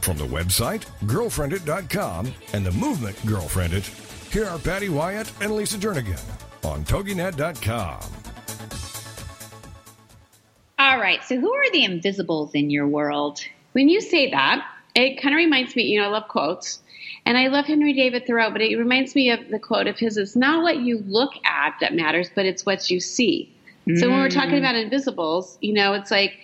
From the website, girlfriendit.com, and the movement Girlfriendit, here are Patty Wyatt and Lisa Jernigan on TogiNet.com. All right. So, who are the invisibles in your world? When you say that, it kind of reminds me, you know, I love quotes. And I love Henry David Thoreau, but it reminds me of the quote of his it's not what you look at that matters, but it's what you see. Mm. So when we're talking about invisibles, you know, it's like,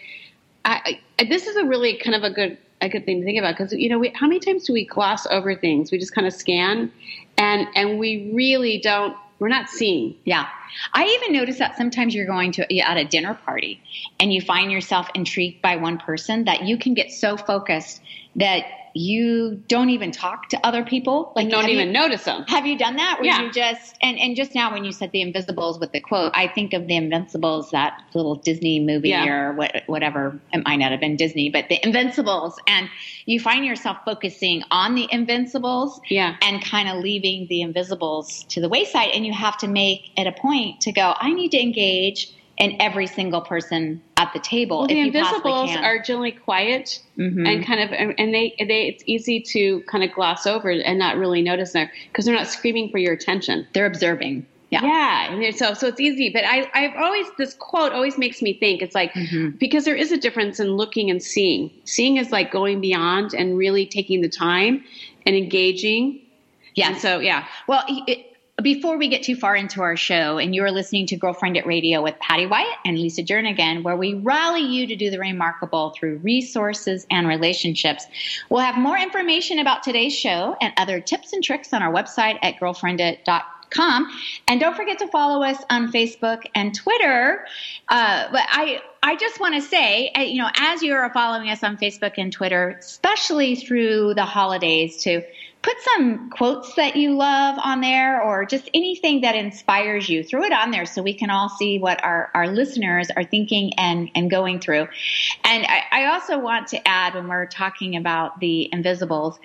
I, I, this is a really kind of a good a good thing to think about because you know we, how many times do we gloss over things? We just kind of scan, and and we really don't. We're not seeing. Yeah, I even notice that sometimes you're going to you at a dinner party and you find yourself intrigued by one person that you can get so focused that you don't even talk to other people. Like don't even you, notice them. Have you done that? Where yeah. you just and and just now when you said the Invisibles with the quote, I think of the Invincibles, that little Disney movie yeah. or what, whatever. It might not have been Disney, but the Invincibles, and you find yourself focusing on the Invincibles, yeah, and kind of leaving the Invisibles to the wayside, and you have to make it a point to go. I need to engage in every single person at the table. Well, the invisibles are generally quiet mm-hmm. and kind of, and they, they, it's easy to kind of gloss over and not really notice them because they're not screaming for your attention. They're observing. Yeah. Yeah. And so, so it's easy, but I, I've always, this quote always makes me think it's like, mm-hmm. because there is a difference in looking and seeing. Seeing is like going beyond and really taking the time and engaging. Yeah. And so, yeah. Well, it, before we get too far into our show, and you're listening to GirlfriendIT Radio with Patty Wyatt and Lisa Jernigan, where we rally you to do the remarkable through resources and relationships. We'll have more information about today's show and other tips and tricks on our website at girlfriendit.com. And don't forget to follow us on Facebook and Twitter. Uh, but I, I just want to say, uh, you know, as you're following us on Facebook and Twitter, especially through the holidays, to put some quotes that you love on there or just anything that inspires you. Throw it on there so we can all see what our, our listeners are thinking and, and going through. And I, I also want to add when we're talking about the invisibles,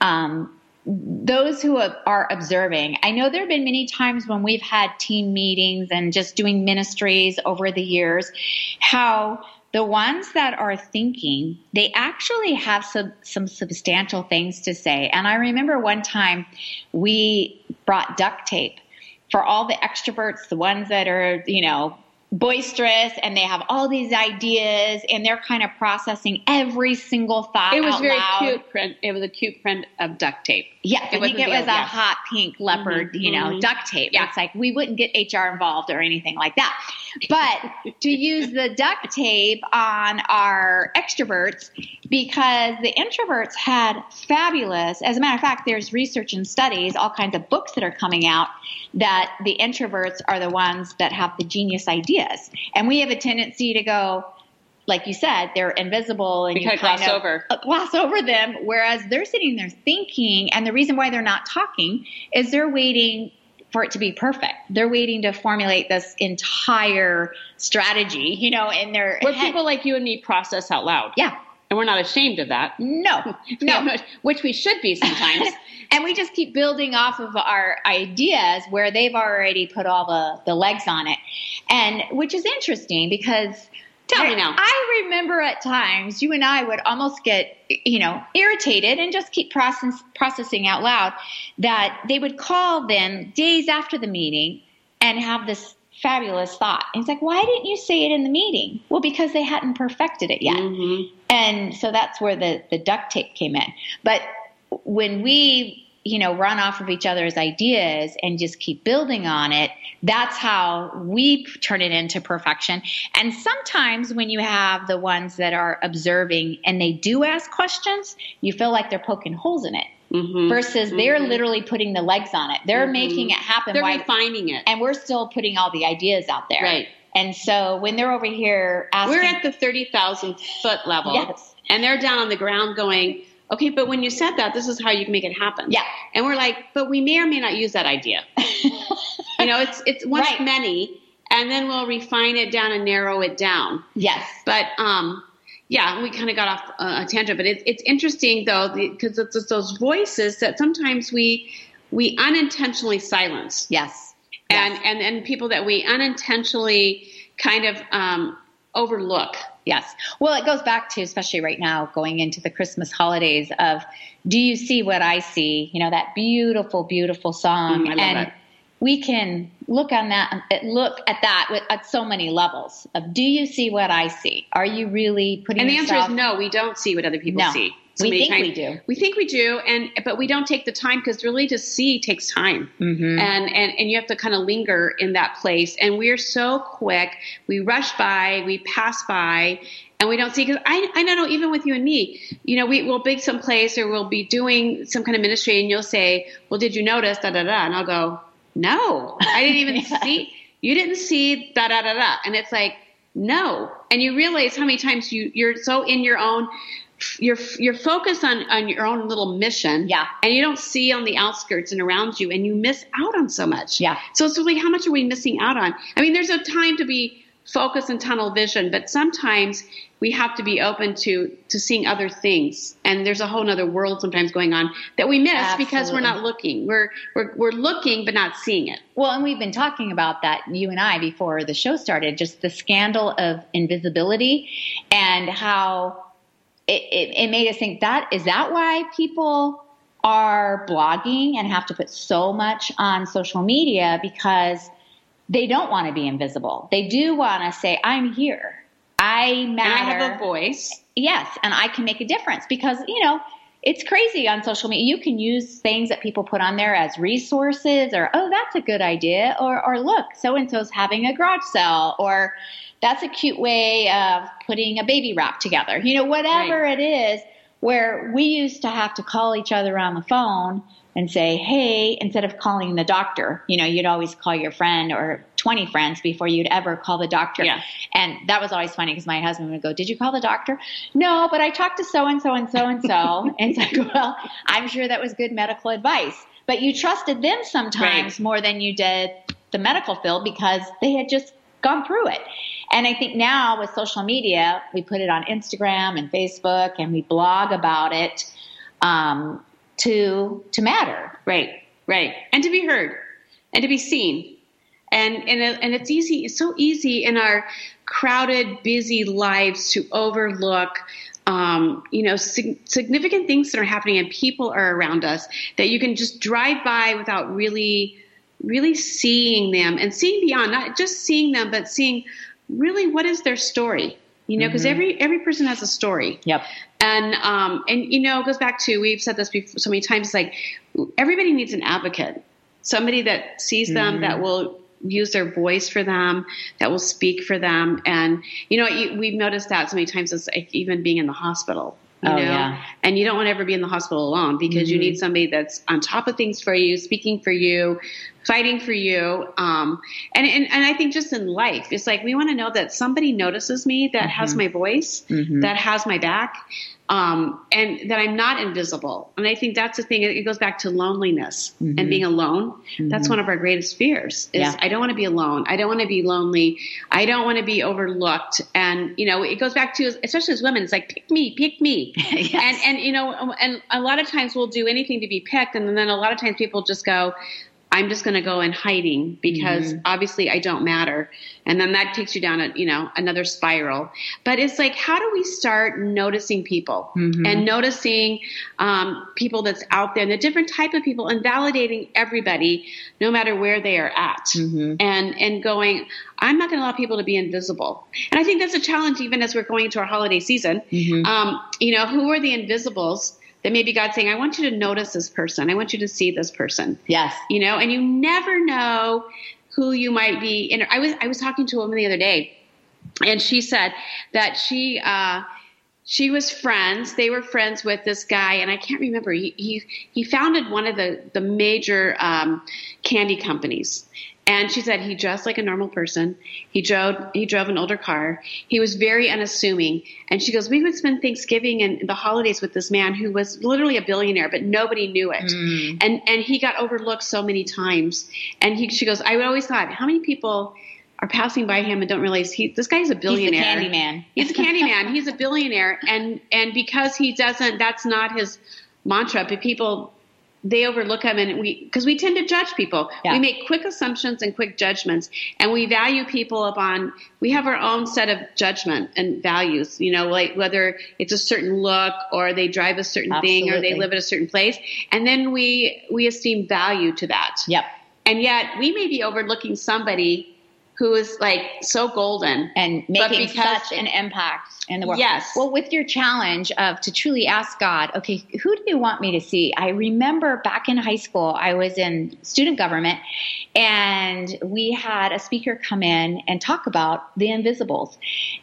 um, those who are observing, I know there have been many times when we've had team meetings and just doing ministries over the years, how the ones that are thinking, they actually have some, some substantial things to say. And I remember one time we brought duct tape for all the extroverts, the ones that are, you know, boisterous and they have all these ideas and they're kind of processing every single thought. It was very loud. cute print. It was a cute print of duct tape. Yes, it I think it was a hot pink leopard, mm-hmm, you know, mm-hmm. duct tape. Yeah. It's like we wouldn't get HR involved or anything like that. But to use the duct tape on our extroverts because the introverts had fabulous, as a matter of fact, there's research and studies, all kinds of books that are coming out that the introverts are the ones that have the genius ideas. And we have a tendency to go, like you said, they're invisible and you kind of gloss over. Uh, gloss over them. Whereas they're sitting there thinking, and the reason why they're not talking is they're waiting for it to be perfect. They're waiting to formulate this entire strategy, you know, in their What people like you and me process out loud. Yeah. And we're not ashamed of that. No, no, which we should be sometimes. and we just keep building off of our ideas where they've already put all the, the legs on it. And which is interesting because Tell me now. I remember at times you and I would almost get, you know, irritated and just keep process, processing out loud that they would call then days after the meeting and have this fabulous thought. And it's like, why didn't you say it in the meeting? Well, because they hadn't perfected it yet. Mm-hmm. And so that's where the, the duct tape came in. But when we you know, run off of each other's ideas and just keep building on it. That's how we turn it into perfection. And sometimes when you have the ones that are observing and they do ask questions, you feel like they're poking holes in it. Mm-hmm. Versus mm-hmm. they're literally putting the legs on it. They're mm-hmm. making it happen. They're refining it. And we're still putting all the ideas out there. Right. And so when they're over here asking. We're at the 30,000 foot level. Yes. And they're down on the ground going, okay, but when you said that, this is how you can make it happen. Yeah. And we're like, but we may or may not use that idea. you know, it's it's one Right. of many, and then we'll refine it down and narrow it down. yes. But um, yeah, we kind of got off uh, a tangent, but it's it's interesting though because it's, it's those voices that sometimes we we unintentionally silence, Yes. and Yes. and and people that we unintentionally kind of um, overlook. Yes. Well, it goes back to, especially right now, going into the Christmas holidays, of do you see what I see? You know, that beautiful, beautiful song. Mm, and it. we can look on that, look at that with, at so many levels of do you see what I see? Are you really putting And the answer is no. We don't see what other people No. see. We think times- we do. We think we do, and but we don't take the time because really to see takes time, Mhm. and and and you have to kind of linger in that place. And we're so quick, we rush by, we pass by, and we don't see. Because I I know even with you and me, you know, we will be someplace or we'll be doing some kind of ministry, and you'll say, "Well, did you notice da da da?" And I'll go, "No, I didn't even Yeah. see. You didn't see da da da da." And it's like. No, and you realize how many times you you're so in your own you're you're focused on on your own little mission. Yeah. and you don't see on the outskirts and around you and you miss out on so much. Yeah. so it's really how much are we missing out on? I mean there's a time to be focused and tunnel vision but sometimes we have to be open to to seeing other things. And there's a whole other world sometimes going on that we miss because we're not looking. We're, we're we're looking but not seeing it. Well, and we've been talking about that, you and I, before the show started, just the scandal of invisibility and how it, it, it made us think that is that why people are blogging and have to put so much on social media because they don't want to be invisible. They do want to say, I'm here. I matter. and i have a voice Yes, and I can make a difference because, you know, it's crazy on social media. You can use things that people put on there as resources or, oh, that's a good idea. Or, or look, so and so's having a garage sale. Or that's a cute way of putting a baby wrap together. You know, whatever it is, where we used to have to call each other on the phone and say, hey, instead of calling the doctor, you know, you'd always call your friend or 20 friends before you'd ever call the doctor. Yeah. And that was always funny because my husband would go, Did you call the doctor? No, but I talked to so and so and so and so. And it's like, Well, I'm sure that was good medical advice. But you trusted them sometimes Right. more than you did the medical field because they had just gone through it. And I think now with social media, we put it on Instagram and Facebook and we blog about it um, to to matter. Right, right, and to be heard, and to be seen, and and and it's easy. It's so easy in our crowded, busy lives to overlook. Um, you know, sig- significant things that are happening and people are around us that you can just drive by without really, really seeing them and seeing beyond, not just seeing them, but seeing really what is their story. You know, because every every person has a story. Yep. And um, and you know, it goes back to we've said this before so many times. It's Like everybody needs an advocate, somebody that sees them, Mm-hmm. that will use their voice for them, that will speak for them. And you know, we've noticed that so many times. It's like even being in the hospital. You Oh, know, yeah. and you don't want to ever be in the hospital alone because you Mm-hmm. need somebody that's on top of things for you, speaking for you, fighting for you. Um, and, and and I think just in life, it's like we want to know that somebody notices me, that has my voice, Mhm. that has my back, um, and that I'm not invisible. And I think that's the thing. It goes back to loneliness and being alone. That's one of our greatest fears. Is Yeah. I don't want to be alone. I don't want to be lonely. I don't want to be overlooked. And you know, it goes back to especially as women. It's like pick me, pick me. Yes. And and you know, and a lot of times we'll do anything to be picked, and then a lot of times people just go. I'm just going to go in hiding because obviously I don't matter. And then that takes you down a, you know, another spiral. But it's like, how do we start noticing people and noticing um, people that's out there and the different type of people and validating everybody no matter where they are at and, and going, I'm not going to allow people to be invisible. And I think that's a challenge even as we're going into our holiday season. Um, you know, who are the invisibles that maybe God's saying, I want you to notice this person. I want you to see this person Yes. you know, and you never know who you might be. And I was I was talking to a woman the other day, and she said that she uh, she was friends. They were friends with this guy, and I can't remember. He he, he founded one of the the major um, candy companies. And she said he dressed like a normal person. He drove he drove an older car. He was very unassuming. And she goes, "We would spend Thanksgiving and the holidays with this man who was literally a billionaire, but nobody knew it. Mm. And and he got overlooked so many times. And he she goes, I always thought, how many people are passing by him and don't realize he this guy's a billionaire. He's a candy man. He's a candy man. He's a billionaire, and and because he doesn't, that's not his mantra. But people they overlook them and we because we tend to judge people yeah. we make quick assumptions and quick judgments and we value people upon we have our own set of judgment and values you know like whether it's a certain look or they drive a certain Absolutely. thing or they live at a certain place and then we we esteem value to that yep and yet we may be overlooking somebody who is like so golden and making such an impact in the world. Yes. Well, with your challenge of to truly ask God, okay, who do you want me to see? I remember back in high school, I was in student government and we had a speaker come in and talk about the invisibles.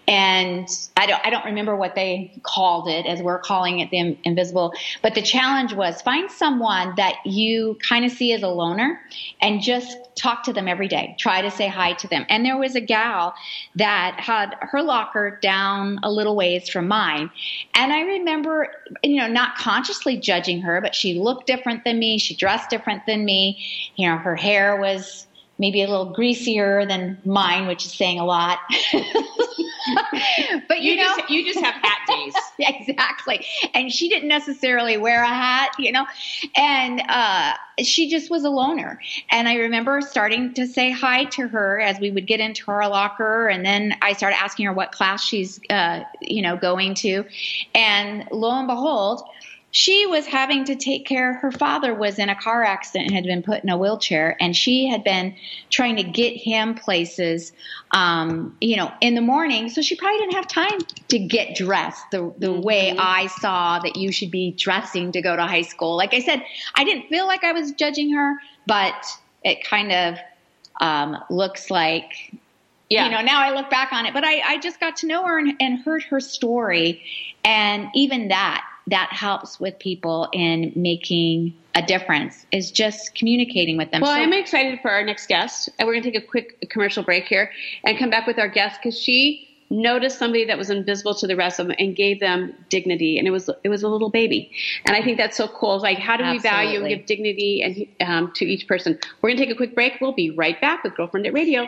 And I don't, I don't remember what they called it as we're calling it the invisible, but the challenge was find someone that you kind of see as a loner and just talk to them every day. Try to say hi to them. And there was a gal that had her locker down a little ways from mine. And I remember, you know, not consciously judging her, but she looked different than me. She dressed different than me. You know, her hair was maybe a little greasier than mine, which is saying a lot. but you, you know, just, you just have hat days. exactly. And she didn't necessarily wear a hat, you know, and uh, she just was a loner. And I remember starting to say hi to her as we would get into our locker, and then I started asking her what class she's, uh, you know, going to, and lo and behold she was having to take care her father was in a car accident and had been put in a wheelchair and she had been trying to get him places um, you know in the morning so she probably didn't have time to get dressed the, the mm-hmm. way i saw that you should be dressing to go to high school like i said i didn't feel like i was judging her but it kind of um, looks like yeah. you know now i look back on it but i, I just got to know her and, and heard her story and even that that helps with people in making a difference is just communicating with them. Well, so, I'm excited for our next guest, and we're going to take a quick commercial break here and come back with our guest because she noticed somebody that was invisible to the rest of them and gave them dignity, and it was it was a little baby, and I think that's so cool. It's like how do we value and give dignity and um, to each person? We're going to take a quick break. We'll be right back with GirlfriendIT Radio.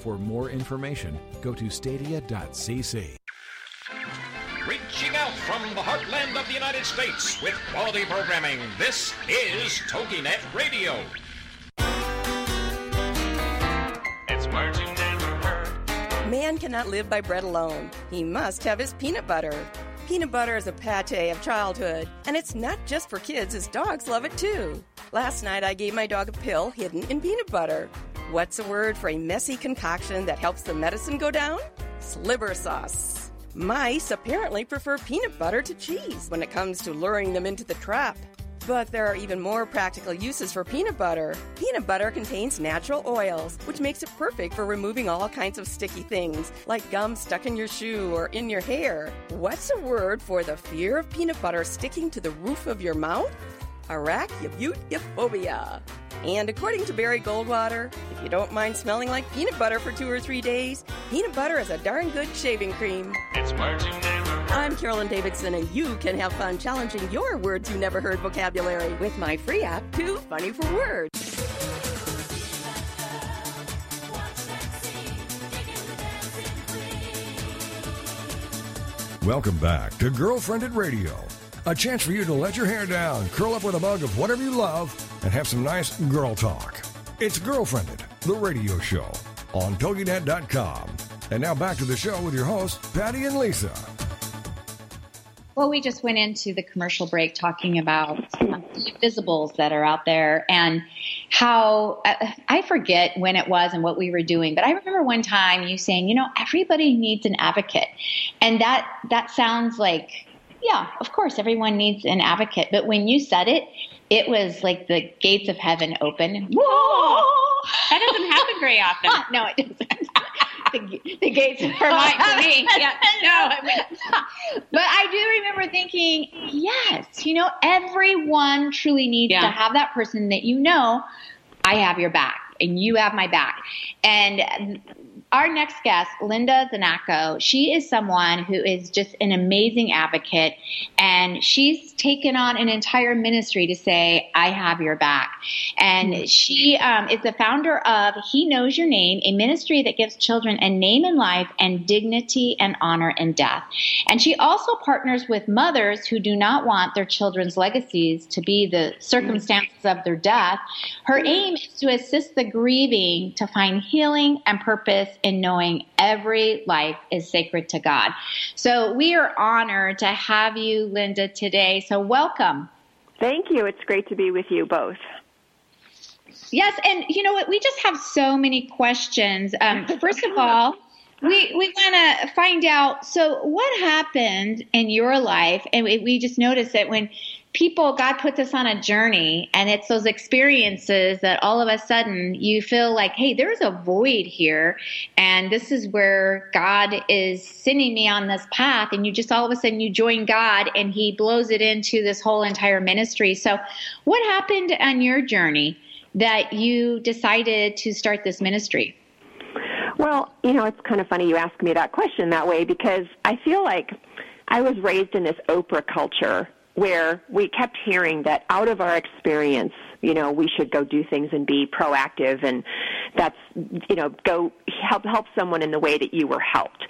For more information, go to stadia.cc. Reaching out from the heartland of the United States with quality programming, this is TogiNet Radio. It's words you never heard. Man cannot live by bread alone. He must have his peanut butter. Peanut butter is a pate of childhood, and it's not just for kids, as dogs love it too. Last night I gave my dog a pill hidden in peanut butter. What's a word for a messy concoction that helps the medicine go down? Sliver sauce. Mice apparently prefer peanut butter to cheese when it comes to luring them into the trap. But there are even more practical uses for peanut butter. Peanut butter contains natural oils, which makes it perfect for removing all kinds of sticky things, like gum stuck in your shoe or in your hair. What's a word for the fear of peanut butter sticking to the roof of your mouth? Arachibutyrophobia. And according to Barry Goldwater, if you don't mind smelling like peanut butter for two or three days, Peanut butter is a darn good shaving cream. It's words you never heard. I'm Carolyn Davidson, and you can have fun challenging your words you never heard vocabulary with my free app, Too Funny for Words. Welcome back to GirlfriendIT Radio. A chance for you to let your hair down, curl up with a mug of whatever you love, and have some nice girl talk. It's GirlfriendIT, the radio show on TogiNet.com. And now back to the show with your hosts, Patty and Lisa. Well, we just went into the commercial break talking about invisibles that are out there and how uh, I forget when it was and what we were doing, but I remember one time you saying, you know, everybody needs an advocate. And that that sounds like yeah, of course everyone needs an advocate, but when you said it, it was like the gates of heaven open. Whoa! That doesn't happen very often. no, it doesn't. the, the gates for my for me. Yeah, no, I mean, but I do remember thinking, yes, you know, everyone truly needs Yeah. to have that person that you know, I have your back and you have my back. And our next guest, Linda Znachko, she is someone who is just an amazing advocate, and she's taken on an entire ministry to say, "I have your back." And she um, is the founder of He Knows Your Name, a ministry that gives children a name in life and dignity and honor in death. And she also partners with mothers who do not want their children's legacies to be the circumstances of their death. Her aim is to assist the grieving to find healing and purpose in knowing every life is sacred to God. So we are honored to have you, Linda, today. So welcome. Thank you. It's great to be with you both. Yes, and you know what? We just have so many questions. Um, first of all, we we want to find out. So, what happened in your life? And we, we just noticed that when people, God puts us on a journey, and it's those experiences that all of a sudden you feel like, hey, there's a void here, and this is where God is sending me on this path. And you just all of a sudden you join God, and He blows it into this whole entire ministry. So, what happened on your journey? that you decided to start this ministry? Well, you know, it's kind of funny you ask me that question that way because I feel like I was raised in this Oprah culture where we kept hearing that out of our experience, you know, we should go do things and be proactive and that's, you know, go help help someone in the way that you were helped.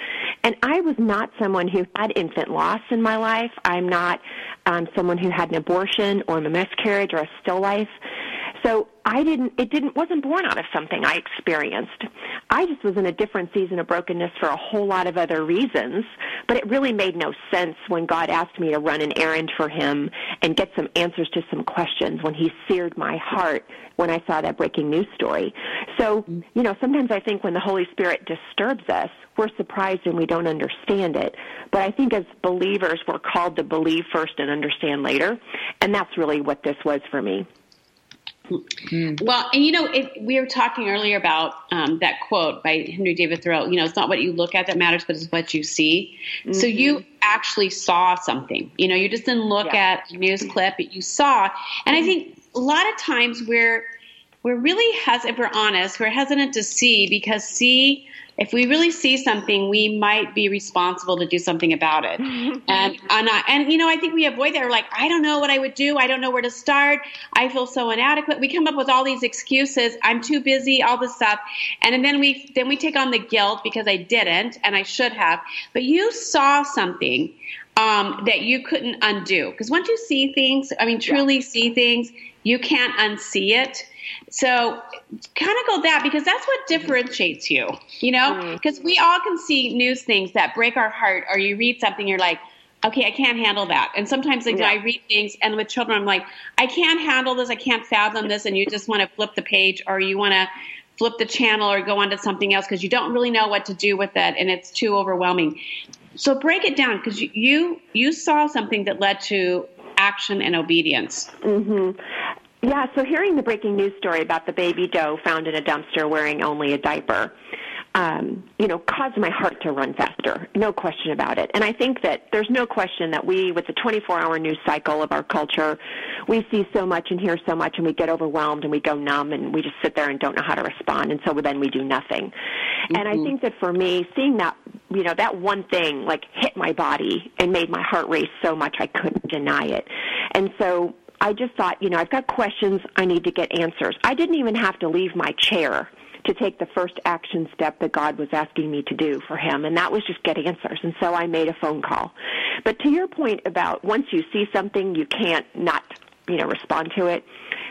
And I was not someone who had infant loss in my life. I'm not um, someone who had an abortion or a miscarriage or a still life. So I didn't, it didn't, wasn't born out of something I experienced. I just was in a different season of brokenness for a whole lot of other reasons, but it really made no sense when God asked me to run an errand for Him and get some answers to some questions when He seared my heart when I saw that breaking news story. So, you know, sometimes I think when the Holy Spirit disturbs us, we're surprised and we don't understand it. But I think as believers, we're called to believe first and understand later. And that's really what this was for me. Mm. Well, and you know, it, we were talking earlier about um, that quote by Henry David Thoreau. You know, it's not what you look at that matters, but it's what you see. So mm-hmm. you actually saw something. You know, you just didn't look Yeah. at a news clip; but you saw. And I mm-hmm. think a lot of times we're we're really hesitant. If we're honest, we're hesitant to see because see. If we really see something, we might be responsible to do something about it. and and, I, and you know, I think we avoid that. We're like, I don't know what I would do. I don't know where to start. I feel so inadequate. We come up with all these excuses. I'm too busy. All this stuff, and and then we then we take on the guilt because I didn't and I should have. But you saw something um, that you couldn't undo because once you see things, I mean, truly see things, you can't unsee it. So kind of go that because that's what differentiates you, you know, because we all can see news things that break our heart or you read something, you're like, okay, I can't handle that. And sometimes like, I read things and with children, I'm like, I can't handle this. I can't fathom this. And you just want to flip the page or you want to flip the channel or go on to something else because you don't really know what to do with it and it's too overwhelming. So break it down because you, you, you saw something that led to action and obedience. hmm Yeah, so hearing the breaking news story about the baby doe found in a dumpster wearing only a diaper, um, you know, caused my heart to run faster. No question about it. And I think that there's no question that we, with the 24-hour news cycle of our culture, we see so much and hear so much, and we get overwhelmed and we go numb and we just sit there and don't know how to respond, and so then we do nothing. Mm-hmm. And I mm-hmm. think that for me, seeing that, you know, that one thing like hit my body and made my heart race so much I couldn't deny it. And so I just thought, you know, I've got questions, I need to get answers. I didn't even have to leave my chair to take the first action step that God was asking me to do for him, and that was just get answers. And so I made a phone call. But to your point about once you see something, you can't not, you know, respond to it.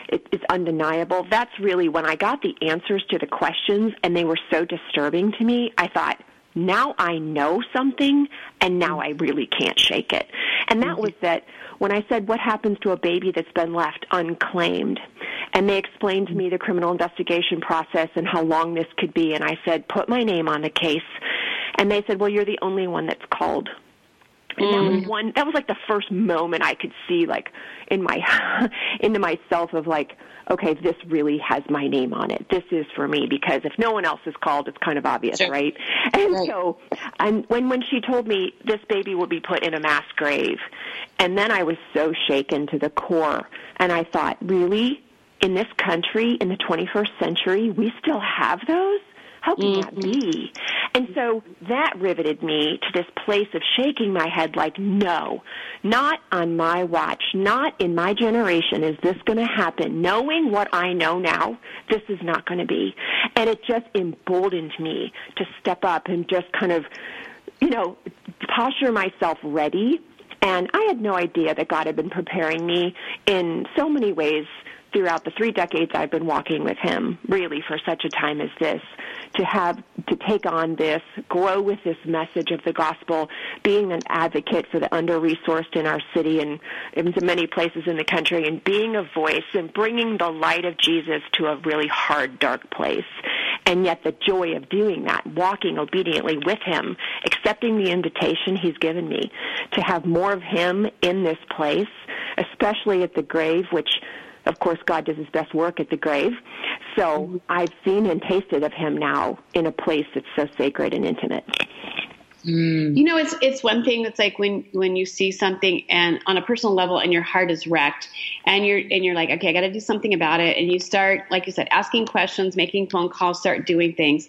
it it's undeniable. That's really when I got the answers to the questions, and they were so disturbing to me. I thought, now I know something and now I really can't shake it. And that mm-hmm. was that when I said, what happens to a baby that's been left unclaimed? And they explained to me the criminal investigation process and how long this could be. And I said, put my name on the case. And they said, well, you're the only one that's called. And that was mm. one, that was like the first moment I could see like in my, into myself of like, okay, this really has my name on it. This is for me because if no one else is called, it's kind of obvious, sure. right? And right. so, and when when she told me this baby will be put in a mass grave, and then I was so shaken to the core, and I thought, really, in this country in the 21st century, we still have those? How can mm-hmm. that be? And so that riveted me to this place of shaking my head like, no, not on my watch, not in my generation is this going to happen. Knowing what I know now, this is not going to be. And it just emboldened me to step up and just kind of, you know, posture myself ready. And I had no idea that God had been preparing me in so many ways throughout the three decades I've been walking with him, really for such a time as this, to have to take on this, grow with this message of the gospel, being an advocate for the under-resourced in our city and in many places in the country, and being a voice and bringing the light of Jesus to a really hard, dark place. And yet the joy of doing that, walking obediently with him, accepting the invitation he's given me to have more of him in this place, especially at the grave, which of course, God does his best work at the grave. So mm-hmm. I've seen and tasted of him now in a place that's so sacred and intimate. Mm. You know, it's it's one thing that's like when when you see something and on a personal level and your heart is wrecked and you're and you're like, okay, I got to do something about it, and you start, like you said, asking questions, making phone calls, start doing things.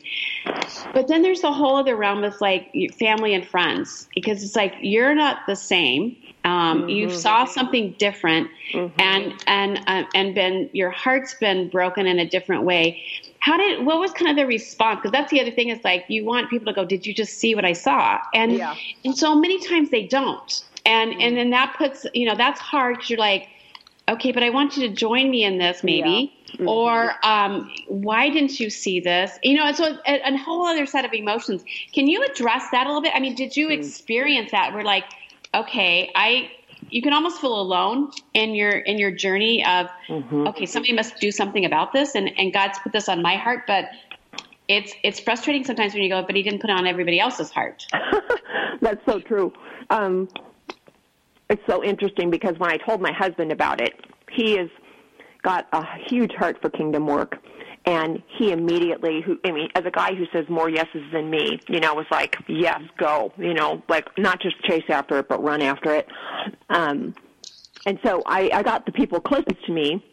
But then there's the whole other realm of like family and friends because it's like you're not the same um, mm-hmm. You saw something different, mm-hmm. and and uh, and been your heart's been broken in a different way. How did what was kind of the response? Because that's the other thing is like you want people to go, "Did you just see what I saw?" And yeah. and so many times they don't, and mm-hmm. and then that puts you know that's hard because you're like, okay, but I want you to join me in this maybe. Yeah. Mm-hmm. Or um, why didn't you see this? You know, so a, a, whole other set of emotions. Can you address that a little bit? I mean, did you mm. experience that? Where like, okay, I you can almost feel alone in your in your journey of mm-hmm. okay, somebody must do something about this, and and God's put this on my heart, but it's it's frustrating sometimes when you go, but He didn't put it on everybody else's heart. That's so true. Um, it's so interesting because when I told my husband about it, he has got a huge heart for kingdom work and he immediately who i mean as a guy who says more yeses than me you know was like yes go you know like not just chase after it but run after it um and so i i got the people closest to me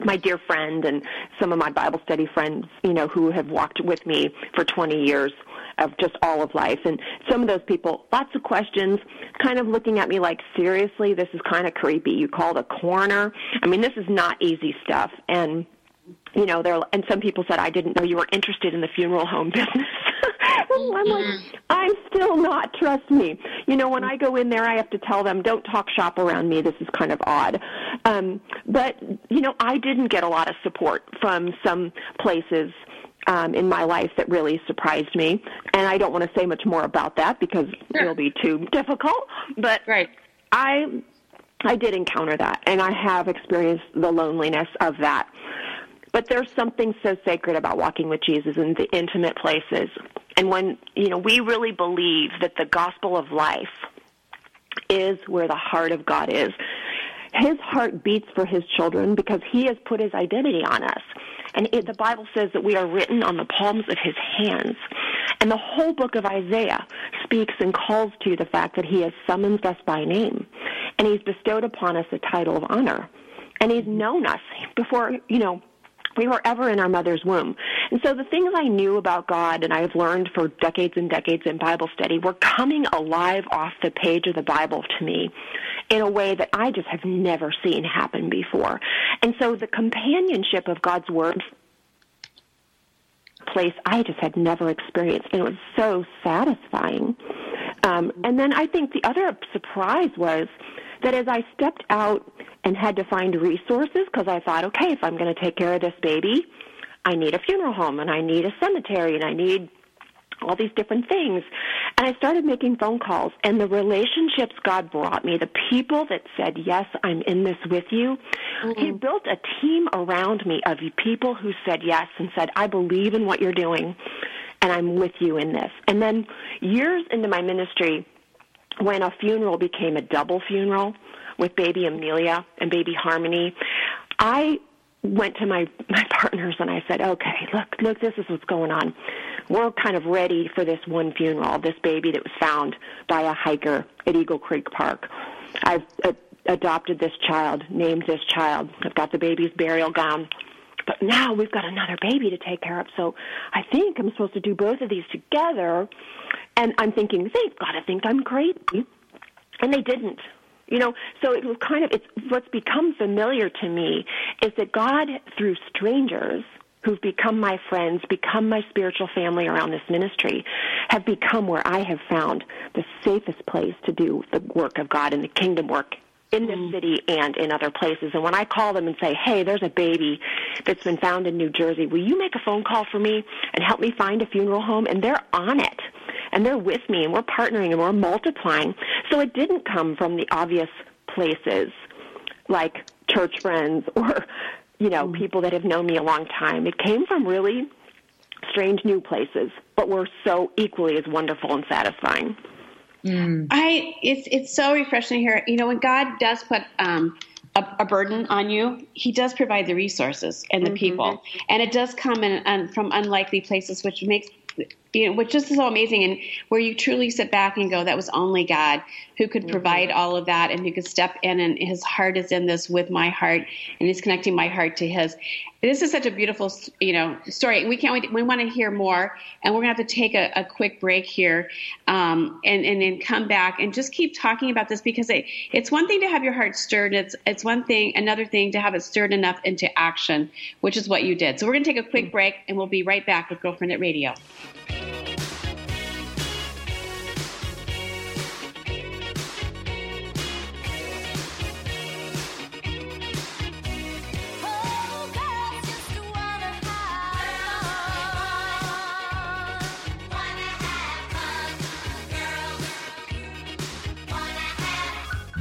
my dear friend and some of my bible study friends you know who have walked with me for 20 years of just all of life. And some of those people, lots of questions, kind of looking at me like, seriously, this is kind of creepy. You called a coroner. I mean, this is not easy stuff. And you know, there and some people said I didn't know you were interested in the funeral home business. I'm like, mm-hmm. I'm still not. Trust me. You know, when I go in there, I have to tell them, don't talk shop around me. This is kind of odd. Um, but you know, I didn't get a lot of support from some places um, in my life that really surprised me, and I don't want to say much more about that because sure. it'll be too difficult. But right. I I did encounter that, and I have experienced the loneliness of that. But there's something so sacred about walking with Jesus in the intimate places. And when, you know, we really believe that the gospel of life is where the heart of God is. His heart beats for his children because he has put his identity on us. And it, the Bible says that we are written on the palms of his hands. And the whole book of Isaiah speaks and calls to the fact that he has summoned us by name. And he's bestowed upon us a title of honor. And he's known us before, you know, we were ever in our mother's womb. And so the things I knew about God and I've learned for decades and decades in Bible study were coming alive off the page of the Bible to me in a way that I just have never seen happen before. And so the companionship of God's Word place I just had never experienced, and it was so satisfying. Um, and then I think the other surprise was that as I stepped out and had to find resources, because I thought, okay, if I'm going to take care of this baby, I need a funeral home and I need a cemetery and I need all these different things. And I started making phone calls and the relationships God brought me, the people that said, yes, I'm in this with you. Mm-hmm. He built a team around me of people who said yes and said, I believe in what you're doing and I'm with you in this. And then years into my ministry, when a funeral became a double funeral with baby Amelia and baby Harmony, I went to my my partners and I said, "Okay, look, look, this is what's going on. We're kind of ready for this one funeral, this baby that was found by a hiker at Eagle Creek Park. I've uh, adopted this child, named this child. I've got the baby's burial gown." But now we've got another baby to take care of. So I think I'm supposed to do both of these together. And I'm thinking, they've got to think I'm crazy. And they didn't. You know, so it was kind of it's what's become familiar to me is that God through strangers who've become my friends, become my spiritual family around this ministry, have become where I have found the safest place to do the work of God and the kingdom work in this mm. city and in other places. And when I call them and say, hey, there's a baby that's been found in New Jersey, will you make a phone call for me and help me find a funeral home? And they're on it and they're with me and we're partnering and we're multiplying. So it didn't come from the obvious places like church friends or, you know, mm. people that have known me a long time. It came from really strange new places, but were so equally as wonderful and satisfying. Mm. I it's it's so refreshing to hear. You know, when God does put um, a, a, burden on you, He does provide the resources and the mm-hmm. people, and it does come in, from unlikely places, which makes you know, which is so amazing, and where you truly sit back and go, "That was only God who could mm-hmm. provide mm-hmm. all of that, and who could step in, and His heart is in this with my heart, and He's connecting my heart to His." This is such a beautiful, you know, story. We can't wait. We want to hear more, and we're gonna have to take a, a quick break here, um, and and then come back and just keep talking about this because it, it's one thing to have your heart stirred. It's it's one thing, another thing to have it stirred enough into action, which is what you did. So we're gonna take a quick mm-hmm. break, and we'll be right back with GirlfriendIT Radio.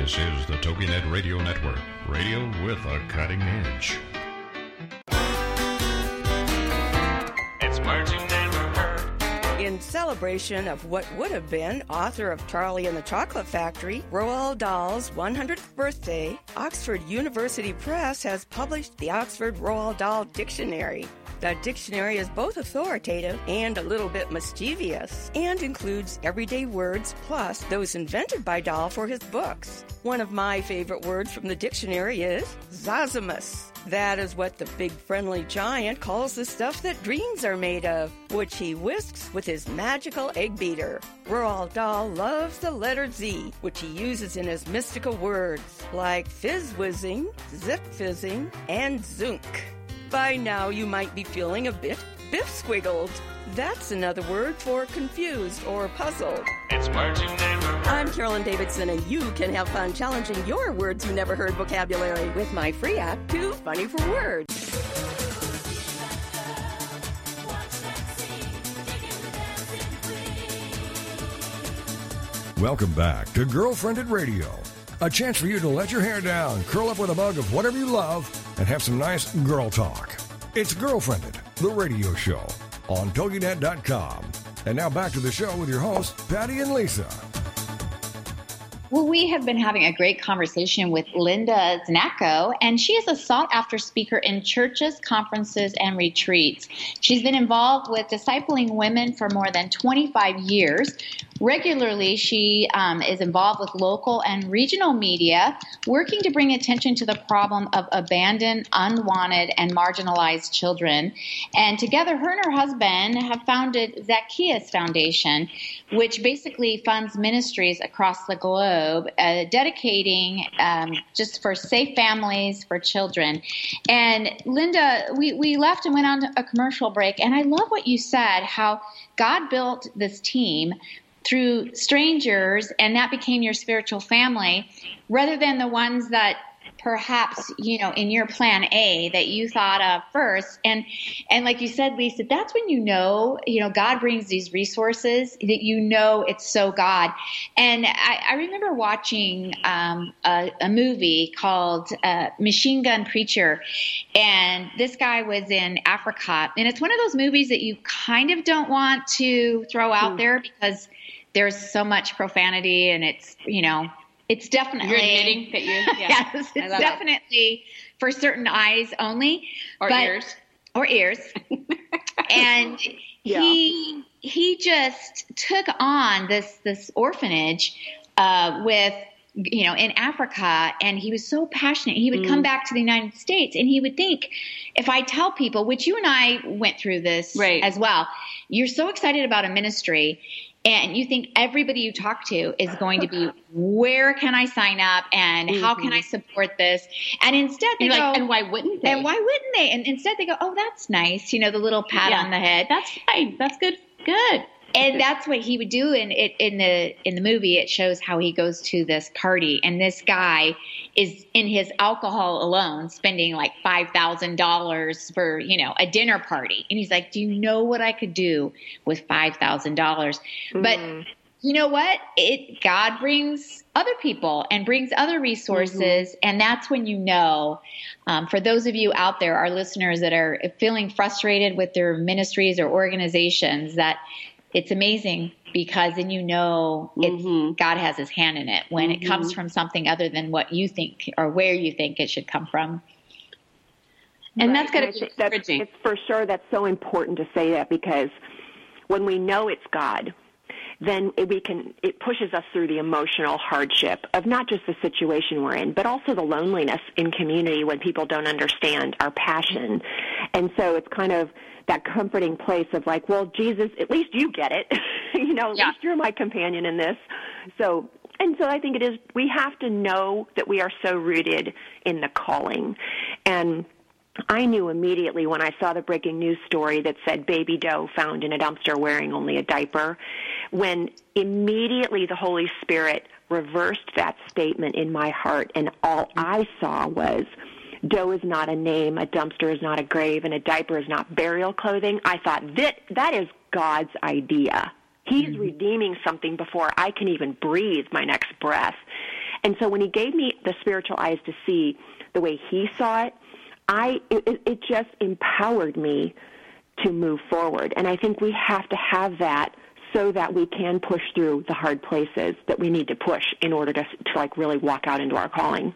This is the TogiNet Radio Network, radio with a cutting edge. Celebration of what would have been author of Charlie and the Chocolate Factory, Roald Dahl's 100th birthday, Oxford University Press has published the Oxford Roald Dahl Dictionary. The dictionary is both authoritative and a little bit mischievous, and includes everyday words plus those invented by Dahl for his books. One of my favorite words from the dictionary is Zozimus. That is what the big friendly giant calls the stuff that dreams are made of, which he whisks with his magical egg beater. Roald Dahl loves the letter Z, which he uses in his mystical words, like phizz-whizzing, zip fizzing, and zunk. By now, you might be feeling a bit Biffsquiggled. That's another word for confused or puzzled. It's words you never heard. I'm Carolyn Davidson, and you can have fun challenging your words you never heard vocabulary with my free app, Too Funny for Words. Welcome back to GirlfriendIT Radio, a chance for you to let your hair down, curl up with a mug of whatever you love, and have some nice girl talk. It's GirlfriendIT, the radio show on TogiNet.com. And now back to the show with your hosts, Patty and Lisa. Well, we have been having a great conversation with Linda Znachko, and she is a sought after speaker in churches, conferences, and retreats. She's been involved with discipling women for more than 25 years. Regularly, she um, is involved with local and regional media, working to bring attention to the problem of abandoned, unwanted, and marginalized children. And together, her and her husband have founded Zacchaeus Foundation, which basically funds ministries across the globe, uh, dedicating um, just for safe families for children. And Linda, we, we left and went on a commercial break, and I love what you said how God built this team through strangers and that became your spiritual family rather than the ones that perhaps you know in your plan A that you thought of first. And and like you said Lisa that's when you know you know God brings these resources that you know it's so God. And I, I remember watching um, a, a, movie called uh, Machine Gun Preacher. And this guy was in Africa. And it's one of those movies that you kind of don't want to throw out mm. there because there's so much profanity and it's you know it's definitely you're admitting that you yeah. yes it's definitely it. for certain eyes only or but, ears or ears and yeah. he he just took on this this orphanage uh, with you know in Africa and he was so passionate he would mm. come back to the United States and he would think if I tell people which you and I went through this right. as well you're so excited about a ministry and you think everybody you talk to is going to be where can i sign up? And mm-hmm. how can i mm-hmm. support this? And instead they You're go like, and why wouldn't they? And why wouldn't they? And instead they go oh that's nice. You know the little pat yeah. on the head. That's fine. That's good. Good and that's what he would do in it in the in the movie it shows how he goes to this party and this guy is in his alcohol alone spending like $5000 for you know a dinner party and he's like do you know what i could do with $5000 mm. but mm-hmm. you know what it god brings other people and brings other resources mm-hmm. and that's when you know um, for those of you out there our listeners that are feeling frustrated with their ministries or organizations that it's amazing because then you know mm-hmm. God has his hand in it when mm-hmm. it comes mm-hmm. from something other than what you think or where you think it should come from. And right. that's going to be encouraging. It's for sure that's so important to say that because when we know it's God, then it, we can it pushes us through the emotional hardship of not just the situation we're in, but also the loneliness in community when people don't understand our passion. And so it's kind of that comforting place of like, well, Jesus, at least you get it. you know, at yeah. least you're my companion in this. So, and so I think it is, we have to know that we are so rooted in the calling. And I knew immediately when I saw the breaking news story that said baby doe found in a dumpster wearing only a diaper, when immediately the Holy Spirit reversed that statement in my heart, and all I saw was, doe is not a name, a dumpster is not a grave, and a diaper is not burial clothing. I thought that that is God's idea. He's mm-hmm. redeeming something before I can even breathe my next breath. And so when he gave me the spiritual eyes to see the way he saw it, I it, it just empowered me to move forward. And I think we have to have that so that we can push through the hard places that we need to push in order to, to like really walk out into our calling.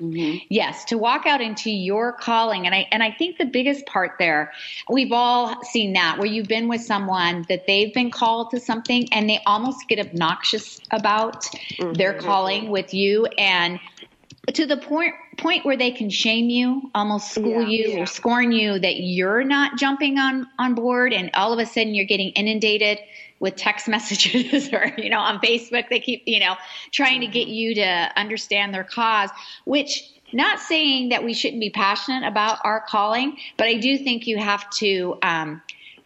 Mm-hmm. Yes, to walk out into your calling, and I and I think the biggest part there, we've all seen that where you've been with someone that they've been called to something, and they almost get obnoxious about mm-hmm. their calling with you, and to the point point where they can shame you, almost school yeah, you yeah. or scorn you that you're not jumping on on board, and all of a sudden you're getting inundated with text messages or you know on Facebook they keep you know trying to get you to understand their cause which not saying that we shouldn't be passionate about our calling but I do think you have to um,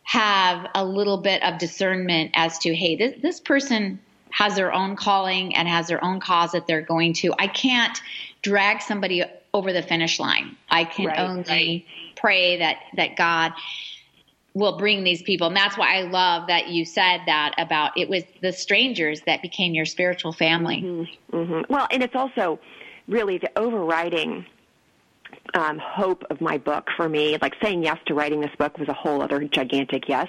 have a little bit of discernment as to, hey, this, this person has their own calling and has their own cause that they're going to. I can't drag somebody over the finish line. I can right, only right. pray that that God will bring these people. And that's why I love that you said that about it was the strangers that became your spiritual family. Mm-hmm, mm-hmm. Well, and it's also really the overriding um, hope of my book for me. Like saying yes to writing this book was a whole other gigantic yes.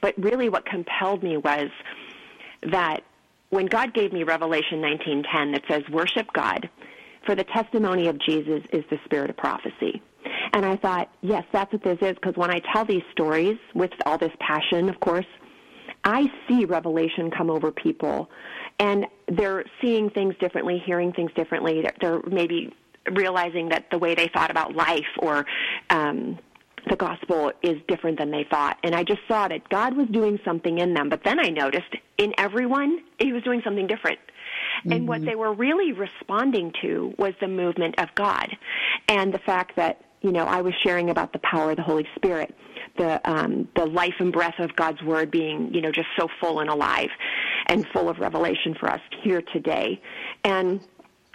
But really what compelled me was that when God gave me Revelation 19:10 that says worship God, for the testimony of Jesus is the spirit of prophecy. And I thought, yes, that's what this is, because when I tell these stories with all this passion, of course, I see revelation come over people, and they're seeing things differently, hearing things differently. They're, they're maybe realizing that the way they thought about life or um, the gospel is different than they thought. And I just saw that God was doing something in them. But then I noticed in everyone, He was doing something different. Mm-hmm. And what mm-hmm. they were really responding to was the movement of God and the fact that, you know, I was sharing about the power of the Holy Spirit, the, um, the life and breath of God's Word being, you know, just so full and alive and full of revelation for us here today. And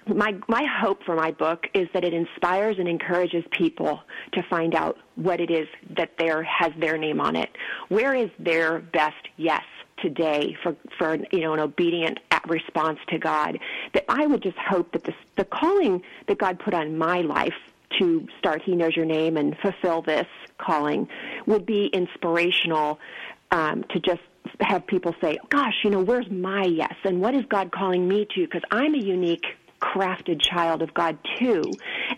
my my hope for my book is that it inspires and encourages people to find out what it is that there has their name on it. Where is their best yes today for for you know an obedient response to God? That I would just hope that the the calling that God put on my life to start He knows your name and fulfill this calling would be inspirational um, to just have people say, "Gosh, you know, where's my yes? And what is God calling me to? Because I'm a unique crafted child of God too.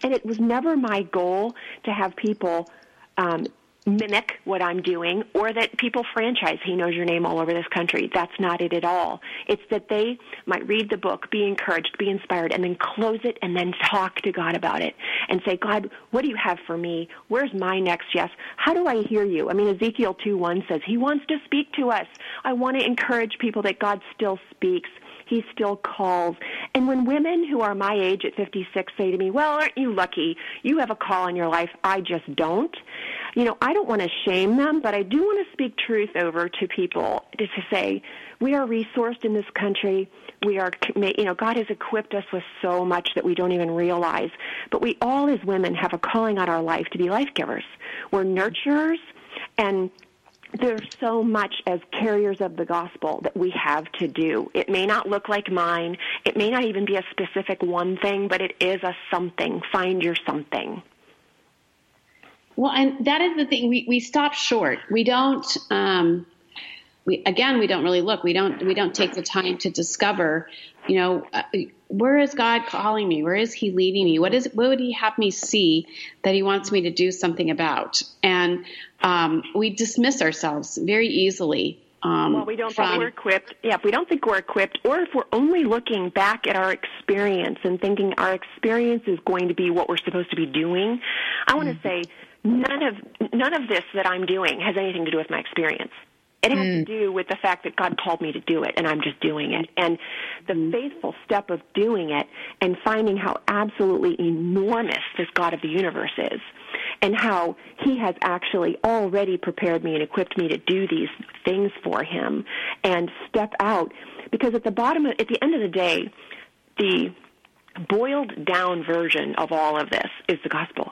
And it was never my goal to have people um, mimic what I'm doing or that people franchise He Knows Your Name all over this country. That's not it at all. It's that they might read the book, be encouraged, be inspired, and then close it and then talk to God about it and say, God, what do you have for me? Where's my next yes? How do I hear you? I mean, Ezekiel 2 1 says, He wants to speak to us. I want to encourage people that God still speaks he still calls. And when women who are my age at 56 say to me, well, aren't you lucky? You have a call in your life. I just don't. You know, I don't want to shame them, but I do want to speak truth over to people to, say, we are resourced in this country. We are, you know, God has equipped us with so much that we don't even realize. But we all, as women, have a calling on our life to be life givers. We're nurturers, and there's so much as carriers of the gospel that we have to do. It may not look like mine. It may not even be a specific one thing, but it is a something. Find your something. Well, and that is the thing. We, we stop short. We don't, um, we, again, we don't really look. We don't, we don't take the time to discover, you know, uh, where is God calling me? Where is He leading me? What is what would He have me see that He wants me to do something about? And um, we dismiss ourselves very easily. Um, well, we don't from, think we're equipped. Yeah, if we don't think we're equipped, or if we're only looking back at our experience and thinking our experience is going to be what we're supposed to be doing, I want to mm-hmm. say none of none of this that I'm doing has anything to do with my experience. It has mm. to do with the fact that God called me to do it and I'm just doing it. And the mm. faithful step of doing it and finding how absolutely enormous this God of the universe is and how he has actually already prepared me and equipped me to do these things for him and step out because at the bottom of, at the end of the day the boiled down version of all of this is the gospel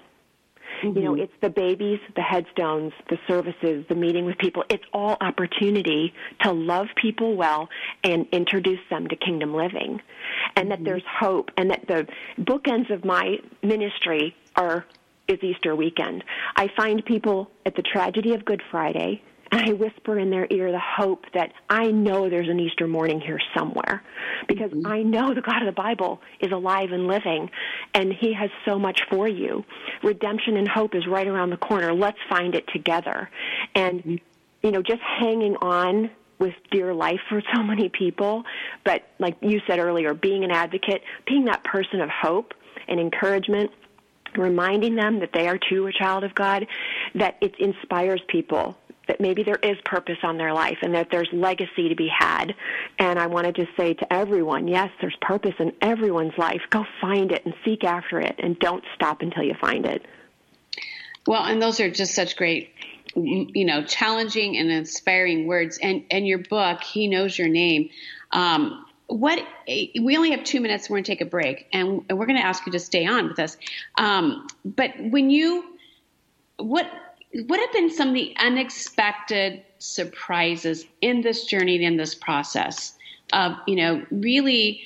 Mm-hmm. You know, mm-hmm. it's the babies, the headstones, the services, the meeting with people. It's all opportunity to love people well and introduce them to kingdom living. And mm-hmm. that there's hope and that the bookends of my ministry are is Easter weekend. I find people at the tragedy of Good Friday I whisper in their ear the hope that I know there's an Easter morning here somewhere because mm-hmm. I know the God of the Bible is alive and living and he has so much for you. Redemption and hope is right around the corner. Let's find it together. And, mm-hmm. you know, just hanging on with dear life for so many people, but like you said earlier, being an advocate, being that person of hope and encouragement reminding them that they are too a child of God, that it inspires people that maybe there is purpose on their life and that there's legacy to be had. And I want to just say to everyone, yes, there's purpose in everyone's life. Go find it and seek after it and don't stop until you find it. Well, and those are just such great you know, challenging and inspiring words. And and your book, He Knows Your Name. Um, what we only have two minutes. We're going to take a break, and, and we're going to ask you to stay on with us. Um, but when you, what what have been some of the unexpected surprises in this journey and in this process of you know really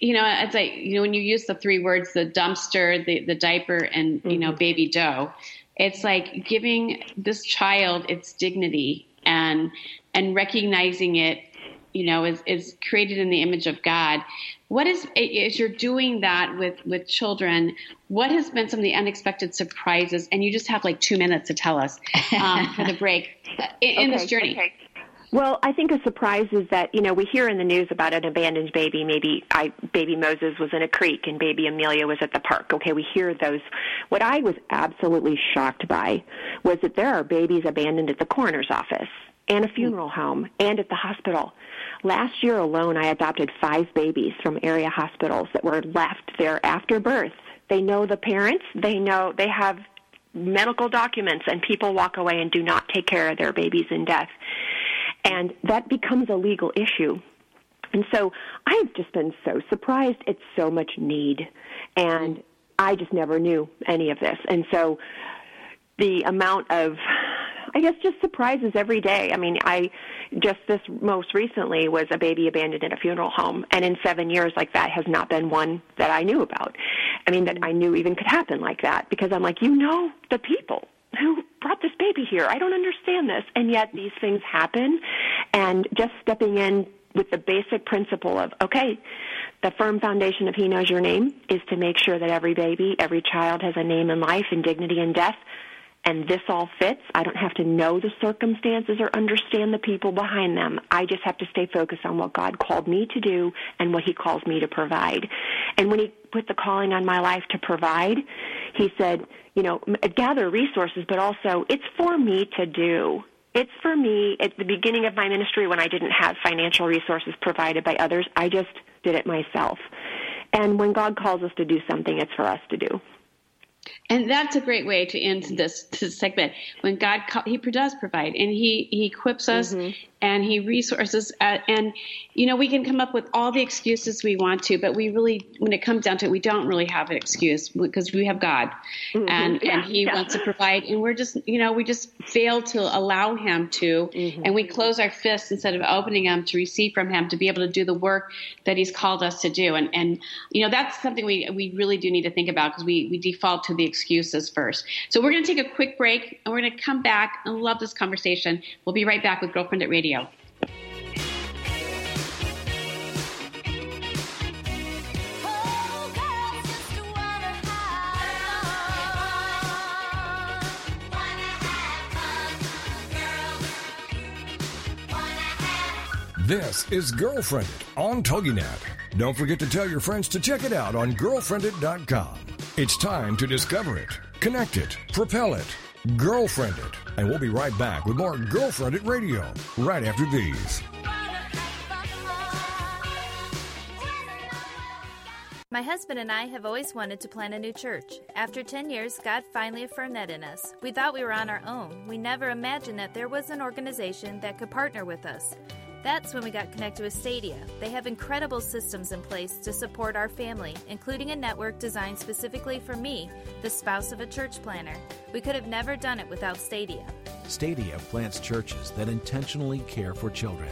you know it's like you know when you use the three words the dumpster the the diaper and you know mm-hmm. baby doe it's like giving this child its dignity and and recognizing it you know is is created in the image of god what is as you're doing that with with children what has been some of the unexpected surprises and you just have like two minutes to tell us um, for the break in, in this journey okay. Well, I think a surprise is that, you know, we hear in the news about an abandoned baby. Maybe I, baby Moses was in a creek and baby Amelia was at the park. Okay, we hear those. What I was absolutely shocked by was that there are babies abandoned at the coroner's office and a hmm. funeral home and at the hospital. Last year alone, I adopted five babies from area hospitals that were left there after birth. They know the parents. They know they have medical documents and people walk away and do not take care of their babies in death. And that becomes a legal issue. And so I've just been so surprised at so much need. And hmm. I just never knew any of this. And so the amount of I guess just surprises every day. I mean, I just this most recently was a baby abandoned in a funeral home, and in seven years, like that has not been one that I knew about. I mean, that I knew even could happen like that because I'm like, you know, the people who brought this baby here. I don't understand this, and yet these things happen, and just stepping in with the basic principle of okay the firm foundation of he knows your name is to make sure that every baby every child has a name in life and dignity in death and this all fits. I don't have to know the circumstances or understand the people behind them. I just have to stay focused on what God called me to do and what He calls me to provide. And when He put the calling on my life to provide, He said, you know, gather resources, but also it's for me to do. It's for me at the beginning of my ministry when I didn't have financial resources provided by others. I just did it myself. And when God calls us to do something, it's for us to do. And that's a great way to end this, this segment. When God, He does provide, and He He equips us, mm-hmm and he resources uh, and you know we can come up with all the excuses we want to but we really when it comes down to it we don't really have an excuse because we have god mm-hmm. and yeah, and he yeah. wants to provide and we're just you know we just fail to allow him to mm-hmm. and we close our fists instead of opening them to receive from him to be able to do the work that he's called us to do and and you know that's something we we really do need to think about because we we default to the excuses first so we're going to take a quick break and we're going to come back and love this conversation we'll be right back with GirlfriendIT radio Radio. This is GirlfriendIT on TogiNet. Don't forget to tell your friends to check it out on girlfriendit.com. It's time to discover it, connect it, propel it, girlfriend it. And we'll be right back with more GirlfriendIT Radio right after these. My husband and I have always wanted to plant a new church. After 10 years, God finally affirmed that in us. We thought we were on our own. We never imagined that there was an organization that could partner with us. That's when we got connected with Stadia. They have incredible systems in place to support our family, including a network designed specifically for me, the spouse of a church planter. We could have never done it without Stadia. Stadia plants churches that intentionally care for children.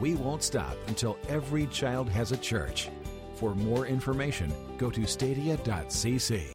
We won't stop until every child has a church. For more information, go to stadia.cc.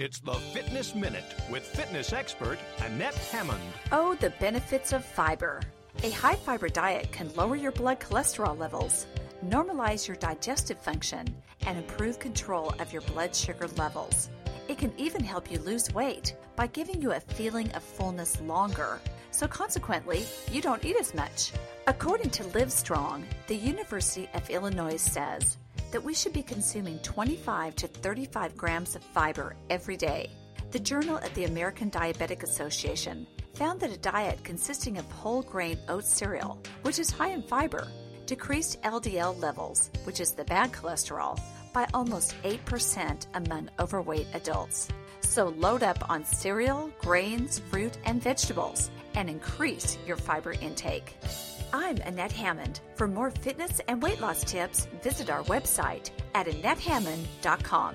It's the Fitness Minute with fitness expert Annette Hammond. Oh, the benefits of fiber. A high fiber diet can lower your blood cholesterol levels, normalize your digestive function, and improve control of your blood sugar levels. It can even help you lose weight by giving you a feeling of fullness longer. So, consequently, you don't eat as much. According to Livestrong, the University of Illinois says that we should be consuming 25 to 35 grams of fiber every day. The Journal of the American Diabetic Association found that a diet consisting of whole grain oat cereal, which is high in fiber, decreased LDL levels, which is the bad cholesterol, by almost 8% among overweight adults. So load up on cereal, grains, fruit, and vegetables and increase your fiber intake. I'm Annette Hammond. For more fitness and weight loss tips, visit our website at AnnetteHammond.com.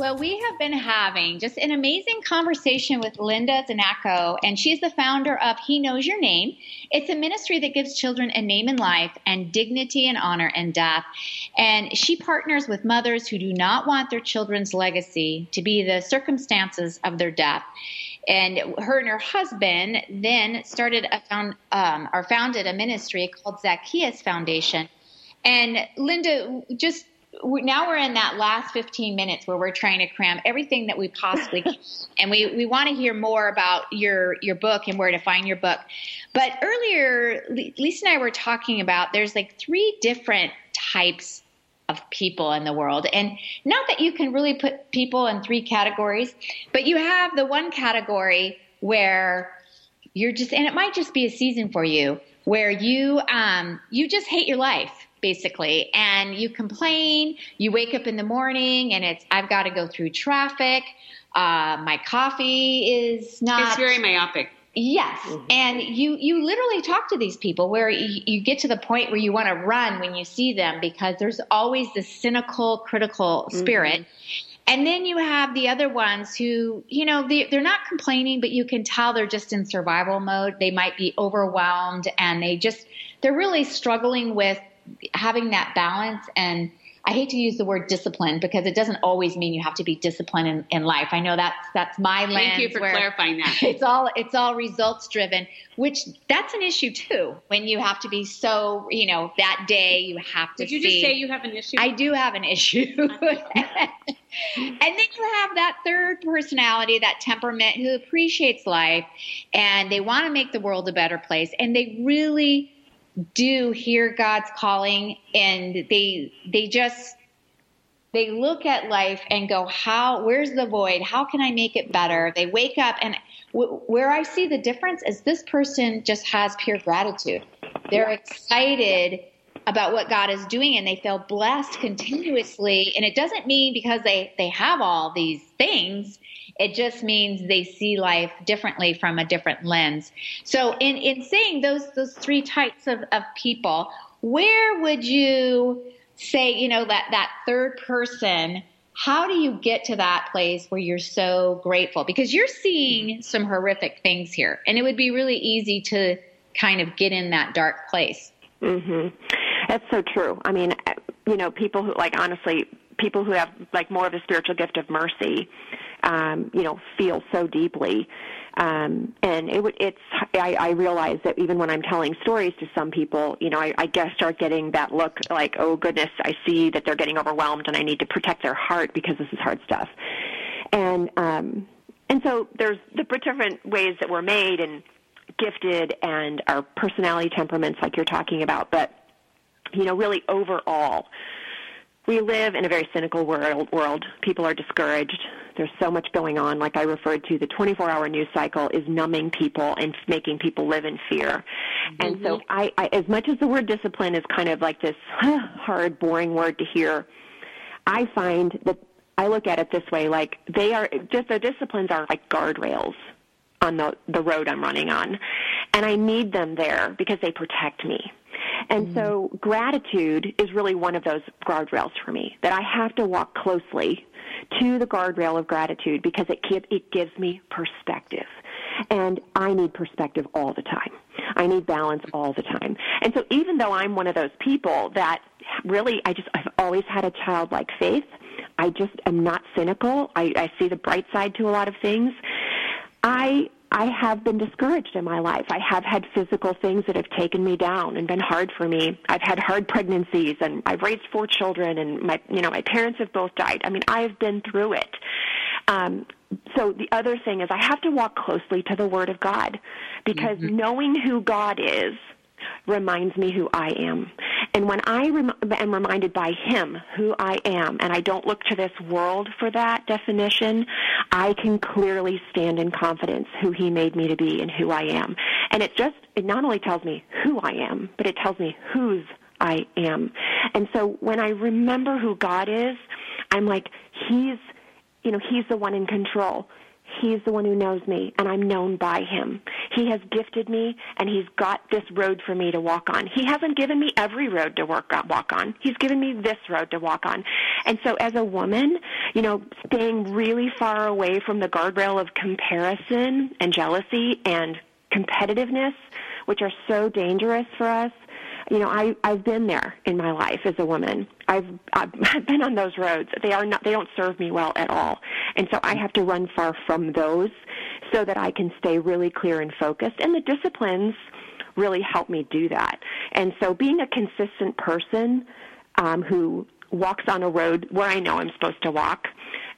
Well, we have been having just an amazing conversation with Linda Znachko, and she's the founder of He Knows Your Name. It's a ministry that gives children a name in life and dignity and honor in death. And she partners with mothers who do not want their children's legacy to be the circumstances of their death. And her and her husband then started a found, um, or founded a ministry called Zacchaeus Foundation. And Linda, just now we're in that last 15 minutes where we're trying to cram everything that we possibly can. and we, we want to hear more about your, your book and where to find your book. But earlier, Lisa and I were talking about there's like three different types of people in the world. And not that you can really put people in three categories, but you have the one category where you're just, and it might just be a season for you where you, um, you just hate your life basically. And you complain, you wake up in the morning and it's, I've got to go through traffic. Uh, my coffee is not. It's very myopic. Yes. Mm-hmm. And you, you literally talk to these people where you, you get to the point where you want to run when you see them because there's always this cynical, critical spirit. Mm-hmm. And then you have the other ones who, you know, they, they're not complaining, but you can tell they're just in survival mode. They might be overwhelmed and they just, they're really struggling with having that balance and I hate to use the word discipline because it doesn't always mean you have to be disciplined in, in life. I know that's that's my lens. Thank you for clarifying that. It's all it's all results driven, which that's an issue too. When you have to be so, you know, that day you have to. Did you see, just say you have an issue? I do have an issue. and then you have that third personality, that temperament who appreciates life and they want to make the world a better place, and they really do hear God's calling and they they just they look at life and go how where's the void? How can i make it better? They wake up and w- where i see the difference is this person just has pure gratitude. They're excited about what god is doing and they feel blessed continuously. And it doesn't mean because they they have all these things it just means they see life differently from a different lens. So in, in saying those those three types of, of people, where would you say, you know, that, that third person, how do you get to that place where you're so grateful? Because you're seeing some horrific things here. And it would be really easy to kind of get in that dark place. Mhm. That's so true. I mean, you know, people who like honestly, people who have like more of a spiritual gift of mercy um, you know, feel so deeply. Um, and it would, it's, I, I realize that even when I'm telling stories to some people, you know, I, I guess start getting that look like, oh goodness, I see that they're getting overwhelmed and I need to protect their heart because this is hard stuff. And, um, and so there's the different ways that we're made and gifted and our personality temperaments like you're talking about, but, you know, really overall, we live in a very cynical world. World people are discouraged. There's so much going on. Like I referred to, the 24-hour news cycle is numbing people and making people live in fear. Mm-hmm. And so, mm-hmm. I, I, as much as the word discipline is kind of like this hard, boring word to hear, I find that I look at it this way: like they are just the disciplines are like guardrails on the the road I'm running on, and I need them there because they protect me. And mm so gratitude is really one of those guardrails for me that I have to walk closely to the guardrail of gratitude because it, it gives me perspective. And I need perspective all the time. I need balance all the time. And so even though I'm one of those people that really, I just, I've always had a childlike faith. I just am not cynical. I, I see the bright side to a lot of things. I I have been discouraged in my life. I have had physical things that have taken me down and been hard for me. I've had hard pregnancies and I've raised four children and my you know my parents have both died. I mean, I've been through it. Um, so the other thing is I have to walk closely to the Word of God because mm-hmm. knowing who God is reminds me who I am. And when I rem- am reminded by Him who I am, and I don't look to this world for that definition, I can clearly stand in confidence who He made me to be and who I am. And it just, it not only tells me who I am, but it tells me whose I am. And so when I remember who God is, I'm like, He's, you know, He's the one in control. He's the one who knows me, and I'm known by him. He has gifted me, and he's got this road for me to walk on. He hasn't given me every road to work walk on. He's given me this road to walk on. And so as a woman, you know, staying really far away from the guardrail of comparison and jealousy and competitiveness, which are so dangerous for us, you know, I, I've been there in my life as a woman. I've, I've been on those roads. They are not, they don't serve me well at all. And so I have to run far from those so that I can stay really clear and focused. And the disciplines really help me do that. And so being a consistent person um, who walks on a road where I know I'm supposed to walk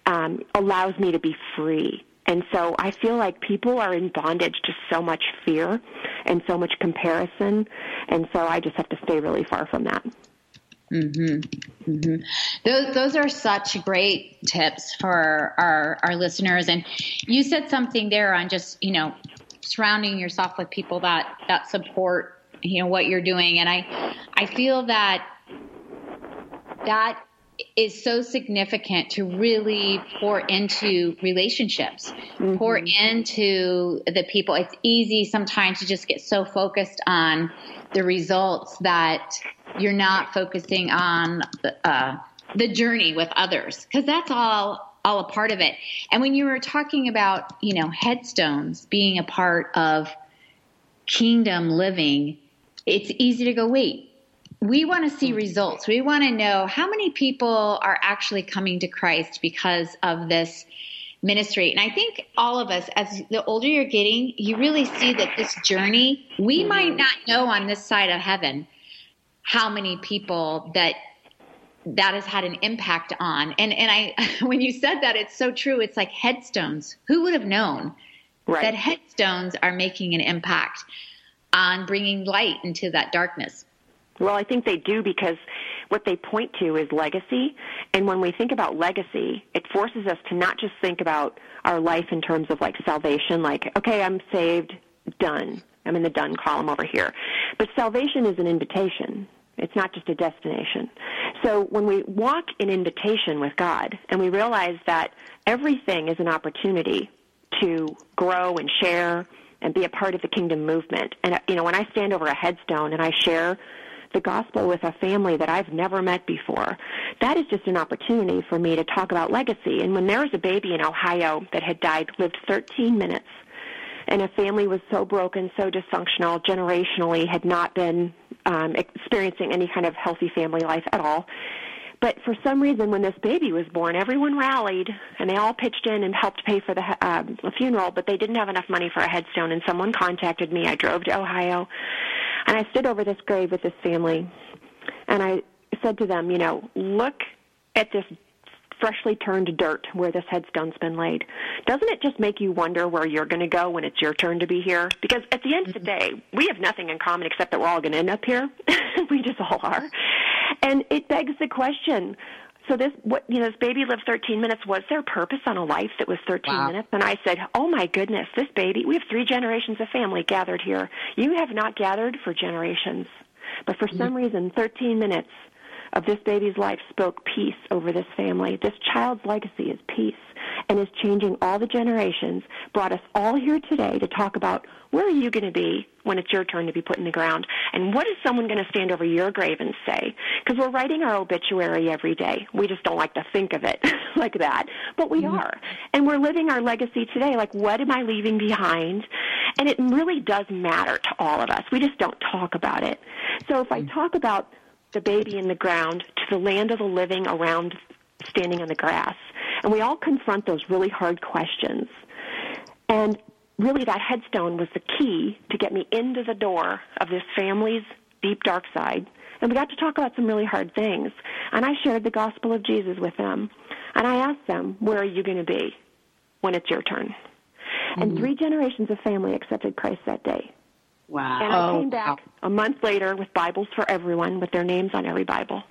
um, allows me to be free and so I feel like people are in bondage to so much fear and so much comparison. And so I just have to stay really far from that. Mm-hmm. Mm-hmm. Those, those are such great tips for our, our listeners. And you said something there on just, you know, surrounding yourself with people that, that support, you know, what you're doing. And I, I feel that that is so significant to really pour into relationships, mm-hmm. pour into the people. It's easy sometimes to just get so focused on the results that you're not focusing on the, uh, the journey with others because that's all all a part of it. And when you were talking about, you know, headstones being a part of kingdom living, it's easy to go, wait, we want to see results. We want to know how many people are actually coming to Christ because of this ministry. And I think all of us, as the older you're getting, you really see that this journey, we might not know on this side of heaven how many people that that has had an impact on. And and I when you said that it's so true. It's like headstones. Who would have known right. that headstones are making an impact on bringing light into that darkness? Well, I think they do because what they point to is legacy. And when we think about legacy, it forces us to not just think about our life in terms of like salvation, like, okay, I'm saved, done. I'm in the done column over here. But salvation is an invitation. It's not just a destination. So when we walk in invitation with God and we realize that everything is an opportunity to grow and share and be a part of the kingdom movement. And you know, when I stand over a headstone and I share the gospel with a family that I've never met before. That is just an opportunity for me to talk about legacy. And when there was a baby in Ohio that had died, lived 13 minutes, and a family was so broken, so dysfunctional, generationally had not been um, experiencing any kind of healthy family life at all. But for some reason, when this baby was born, everyone rallied and they all pitched in and helped pay for the uh, funeral, but they didn't have enough money for a headstone. And someone contacted me. I drove to Ohio and I stood over this grave with this family, and I said to them, you know, look at this freshly turned dirt where this headstone's been laid. Doesn't it just make you wonder where you're going to go when it's your turn to be here? Because at the end of the day, we have nothing in common except that we're all going to end up here. we just all are. And it begs the question, so this what you know this baby lived 13 minutes was there purpose on a life that was 13 wow. minutes and i said oh my goodness this baby we have three generations of family gathered here you have not gathered for generations but for mm-hmm. some reason 13 minutes of this baby's life spoke peace over this family. This child's legacy is peace and is changing all the generations, brought us all here today to talk about where are you going to be when it's your turn to be put in the ground? And what is someone going to stand over your grave and say? Because we're writing our obituary every day. We just don't like to think of it like that, but we mm-hmm. are. And we're living our legacy today. Like, what am I leaving behind? And it really does matter to all of us. We just don't talk about it. So if I mm. talk about the baby in the ground to the land of the living around standing on the grass. And we all confront those really hard questions. And really, that headstone was the key to get me into the door of this family's deep, dark side. And we got to talk about some really hard things. And I shared the gospel of Jesus with them. And I asked them, Where are you going to be when it's your turn? Mm-hmm. And three generations of family accepted Christ that day. Wow. And I oh, came back a month later with Bibles for everyone with their names on every Bible.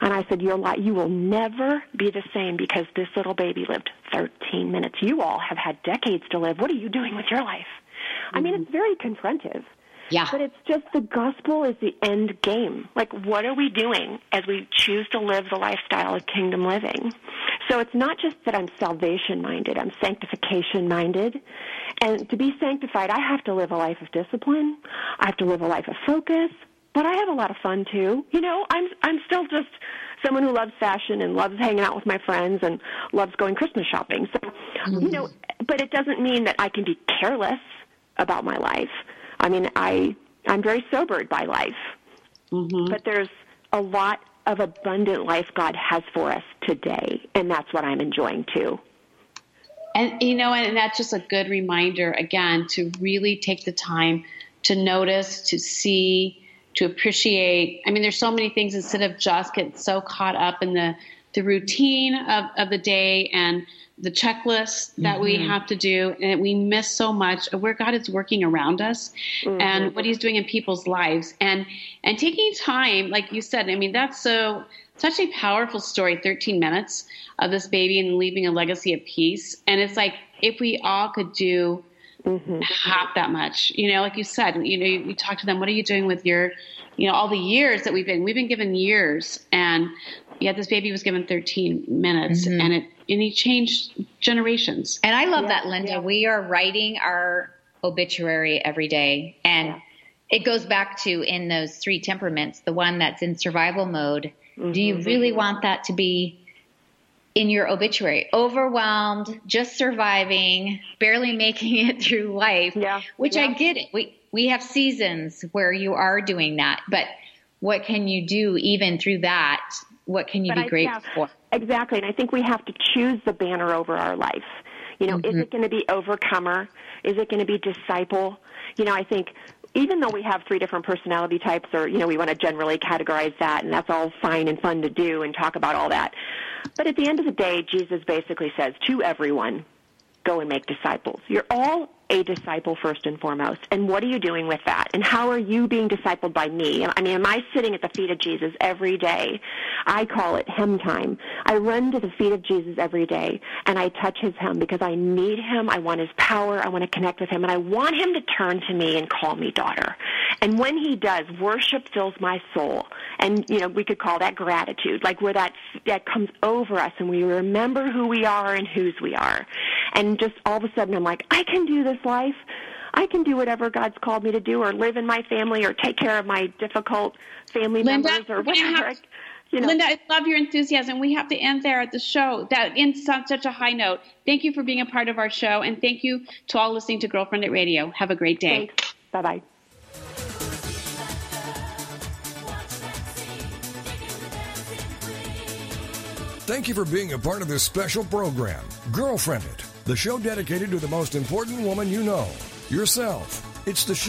And I said, Your life, you will never be the same because this little baby lived 13 minutes. You all have had decades to live. What are you doing with your life? I mean, it's mm-hmm. very confrontive. Yeah. But it's just the gospel is the end game. Like, what are we doing as we choose to live the lifestyle of kingdom living? So it's not just that I'm salvation minded, I'm sanctification minded. And to be sanctified, I have to live a life of discipline. I have to live a life of focus. But I have a lot of fun too. You know, I'm I'm still just someone who loves fashion and loves hanging out with my friends and loves going Christmas shopping. So, mm-hmm. you know, but it doesn't mean that I can be careless about my life. I mean, I I'm very sobered by life, mm-hmm. but there's a lot of abundant life God has for us today, and that's what I'm enjoying too. And you know, and that's just a good reminder again to really take the time to notice, to see, to appreciate. I mean, there's so many things instead of just get so caught up in the the routine of, of the day and the checklist that mm-hmm. we have to do and we miss so much of where God is working around us mm-hmm. and what he's doing in people's lives and and taking time like you said I mean that's so such a powerful story 13 minutes of this baby and leaving a legacy of peace and it's like if we all could do mm-hmm. half that much you know like you said you know you, you talk to them what are you doing with your you know all the years that we've been we've been given years and yet this baby was given 13 minutes mm-hmm. and it and he changed generations. And I love yeah, that, Linda. Yeah. We are writing our obituary every day. And yeah. it goes back to in those three temperaments, the one that's in survival mode. Mm-hmm. Do you really want that to be in your obituary? Overwhelmed, just surviving, barely making it through life. Yeah. Which I get it. We we have seasons where you are doing that, but what can you do even through that what can you but be I, grateful yeah, for? Exactly. And I think we have to choose the banner over our life. You know, mm-hmm. is it going to be overcomer? Is it going to be disciple? You know, I think even though we have three different personality types or, you know, we want to generally categorize that and that's all fine and fun to do and talk about all that. But at the end of the day, Jesus basically says to everyone, go and make disciples. You're all a disciple first and foremost. And what are you doing with that? And how are you being discipled by me? I mean, am I sitting at the feet of Jesus every day? I call it hem time. I run to the feet of Jesus every day and I touch his hem because I need him. I want his power. I want to connect with him and I want him to turn to me and call me daughter. And when he does, worship fills my soul. And, you know, we could call that gratitude, like where that, that comes over us and we remember who we are and whose we are. And just all of a sudden I'm like, I can do this life. I can do whatever God's called me to do or live in my family or take care of my difficult family Linda, members or whatever. Have, you know. Linda, I love your enthusiasm. We have to end there at the show. That ends on such a high note. Thank you for being a part of our show, and thank you to all listening to GirlfriendIT Radio. Have a great day. Bye bye. Thank you for being a part of this special program, GirlfriendIT, the show dedicated to the most important woman you know, yourself. It's the show